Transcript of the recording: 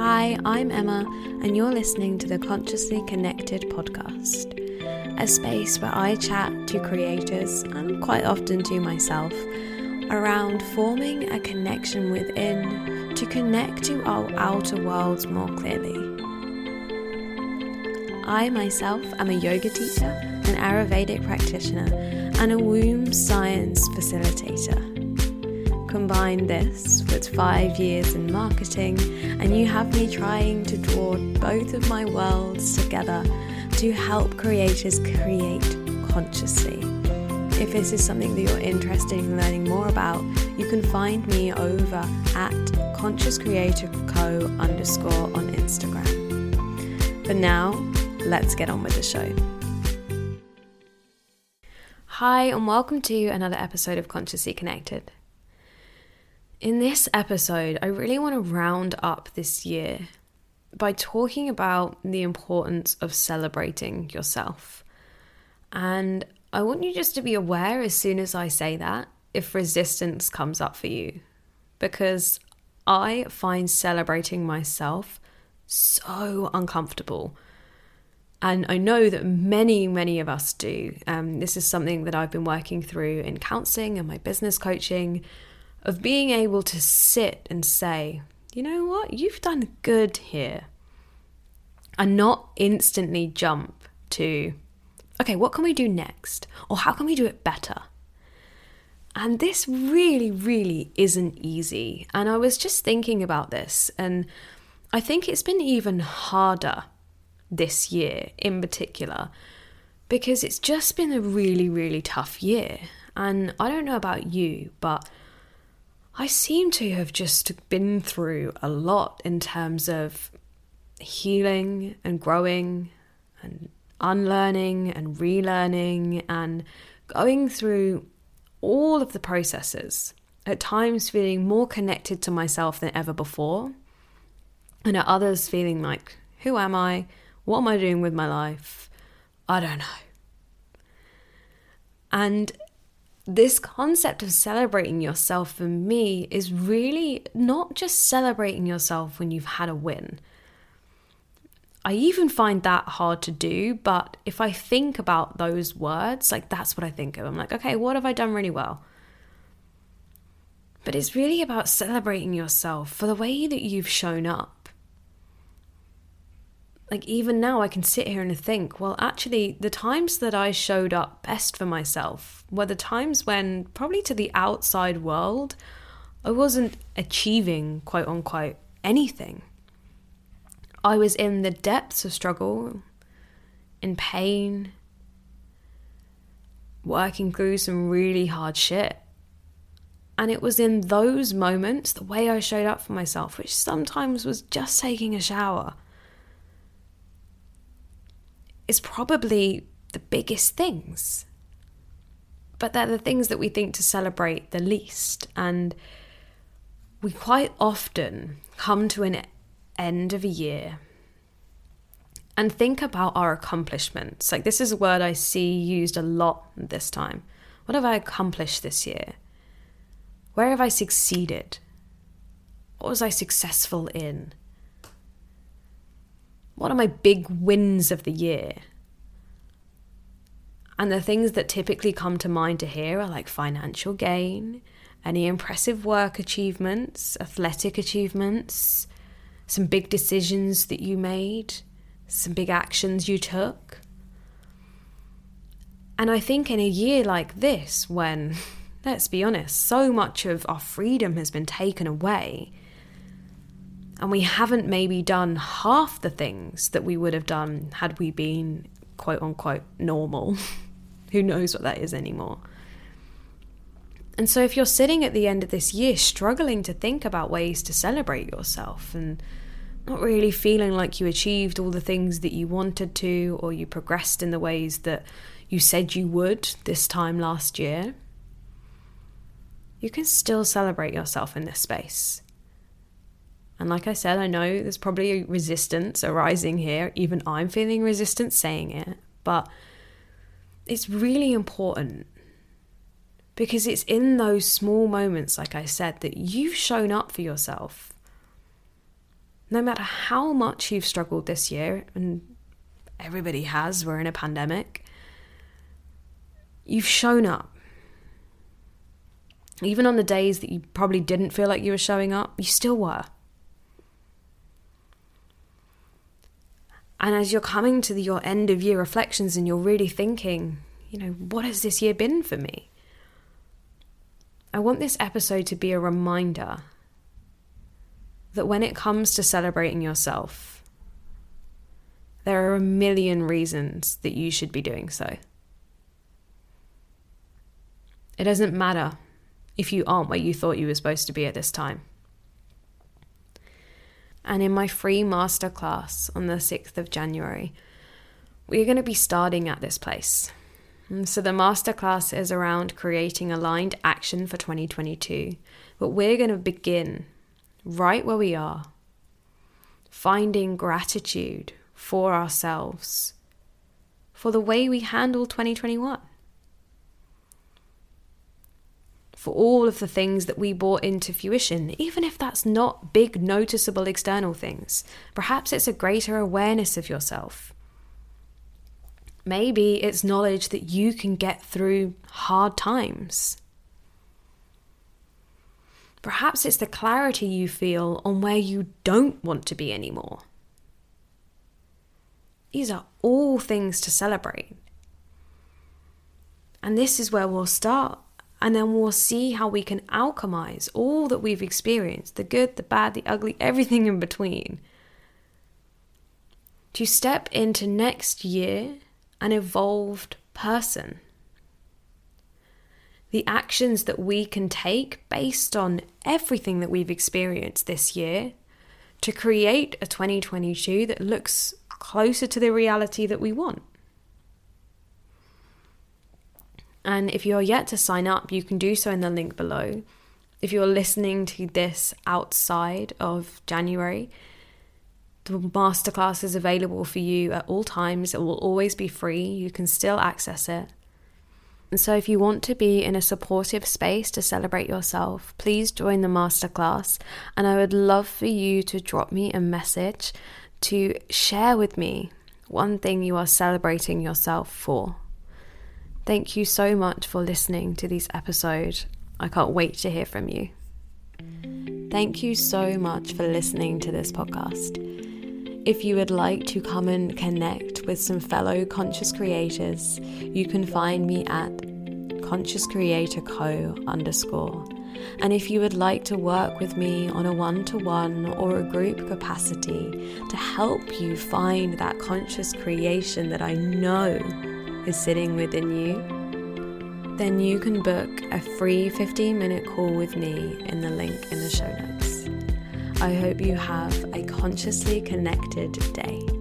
Hi, I'm Emma, and you're listening to the Consciously Connected podcast, a space where I chat to creators and quite often to myself around forming a connection within to connect to our outer worlds more clearly. I myself am a yoga teacher, an Ayurvedic practitioner, and a womb science facilitator. Combine this with five years in marketing, and you have me trying to draw both of my worlds together to help creators create consciously. If this is something that you're interested in learning more about, you can find me over at Conscious Creator Co underscore on Instagram. But now, let's get on with the show. Hi, and welcome to another episode of Consciously Connected. In this episode, I really want to round up this year by talking about the importance of celebrating yourself. And I want you just to be aware as soon as I say that if resistance comes up for you, because I find celebrating myself so uncomfortable. And I know that many, many of us do. Um, this is something that I've been working through in counseling and my business coaching of being able to sit and say, you know what, you've done good here. And not instantly jump to, okay, what can we do next? Or how can we do it better? And this really, really isn't easy. And I was just thinking about this, and I think it's been even harder this year in particular because it's just been a really, really tough year. And I don't know about you, but I seem to have just been through a lot in terms of healing and growing and unlearning and relearning and going through all of the processes, at times feeling more connected to myself than ever before, and at others feeling like, who am I? What am I doing with my life? I don't know. And this concept of celebrating yourself for me is really not just celebrating yourself when you've had a win. I even find that hard to do, but if I think about those words, like that's what I think of. I'm like, okay, what have I done really well? But it's really about celebrating yourself for the way that you've shown up like even now I can sit here and think, well, actually, the times that I showed up best for myself were the times when, probably to the outside world, I wasn't achieving, quote unquote, anything. I was in the depths of struggle, in pain, working through some really hard shit. And it was in those moments, the way I showed up for myself, which sometimes was just taking a shower is probably the biggest things. But they're the things that we think to celebrate the least. And we quite often come to an end of a year and think about our accomplishments. Like, this is a word I see used a lot this time. What have I accomplished this year? Where have I succeeded? What was I successful in? What are my big wins of the year? And the things that typically come to mind to hear are like financial gain, any impressive work achievements, athletic achievements, some big decisions that you made, some big actions you took. And I think in a year like this, when, let's be honest, so much of our freedom has been taken away, and we haven't maybe done half the things that we would have done had we been quote unquote normal. Who knows what that is anymore? And so, if you're sitting at the end of this year struggling to think about ways to celebrate yourself and not really feeling like you achieved all the things that you wanted to or you progressed in the ways that you said you would this time last year, you can still celebrate yourself in this space. And like I said, I know there's probably a resistance arising here. Even I'm feeling resistance saying it. But it's really important because it's in those small moments, like I said, that you've shown up for yourself. no matter how much you've struggled this year, and everybody has, we're in a pandemic, you've shown up. Even on the days that you probably didn't feel like you were showing up, you still were. And as you're coming to the, your end of year reflections and you're really thinking, you know, what has this year been for me? I want this episode to be a reminder that when it comes to celebrating yourself, there are a million reasons that you should be doing so. It doesn't matter if you aren't where you thought you were supposed to be at this time. And in my free masterclass on the 6th of January, we're going to be starting at this place. And so the masterclass is around creating aligned action for 2022, but we're going to begin right where we are, finding gratitude for ourselves, for the way we handle 2021, for all of the things that we brought into fruition, even if that's not big, noticeable external things. Perhaps it's a greater awareness of yourself. Maybe it's knowledge that you can get through hard times. Perhaps it's the clarity you feel on where you don't want to be anymore. These are all things to celebrate. And this is where we'll start. And then we'll see how we can alchemize all that we've experienced the good, the bad, the ugly, everything in between to step into next year an evolved person the actions that we can take based on everything that we've experienced this year to create a 2022 that looks closer to the reality that we want. And if you're yet to sign up, you can do so in the link below. If you're listening to this outside of January, the masterclass is available for you at all times. It will always be free. You can still access it. And so, if you want to be in a supportive space to celebrate yourself, please join the masterclass. And I would love for you to drop me a message to share with me one thing you are celebrating yourself for. Thank you so much for listening to this episode. I can't wait to hear from you. Thank you so much for listening to this podcast. If you would like to come and connect with some fellow conscious creators, you can find me at Conscious Creator Co underscore. And if you would like to work with me on a one to one or a group capacity to help you find that conscious creation that I know is sitting within you, then you can book a free 15 minute call with me in the link in the show notes. I hope you have a consciously connected day.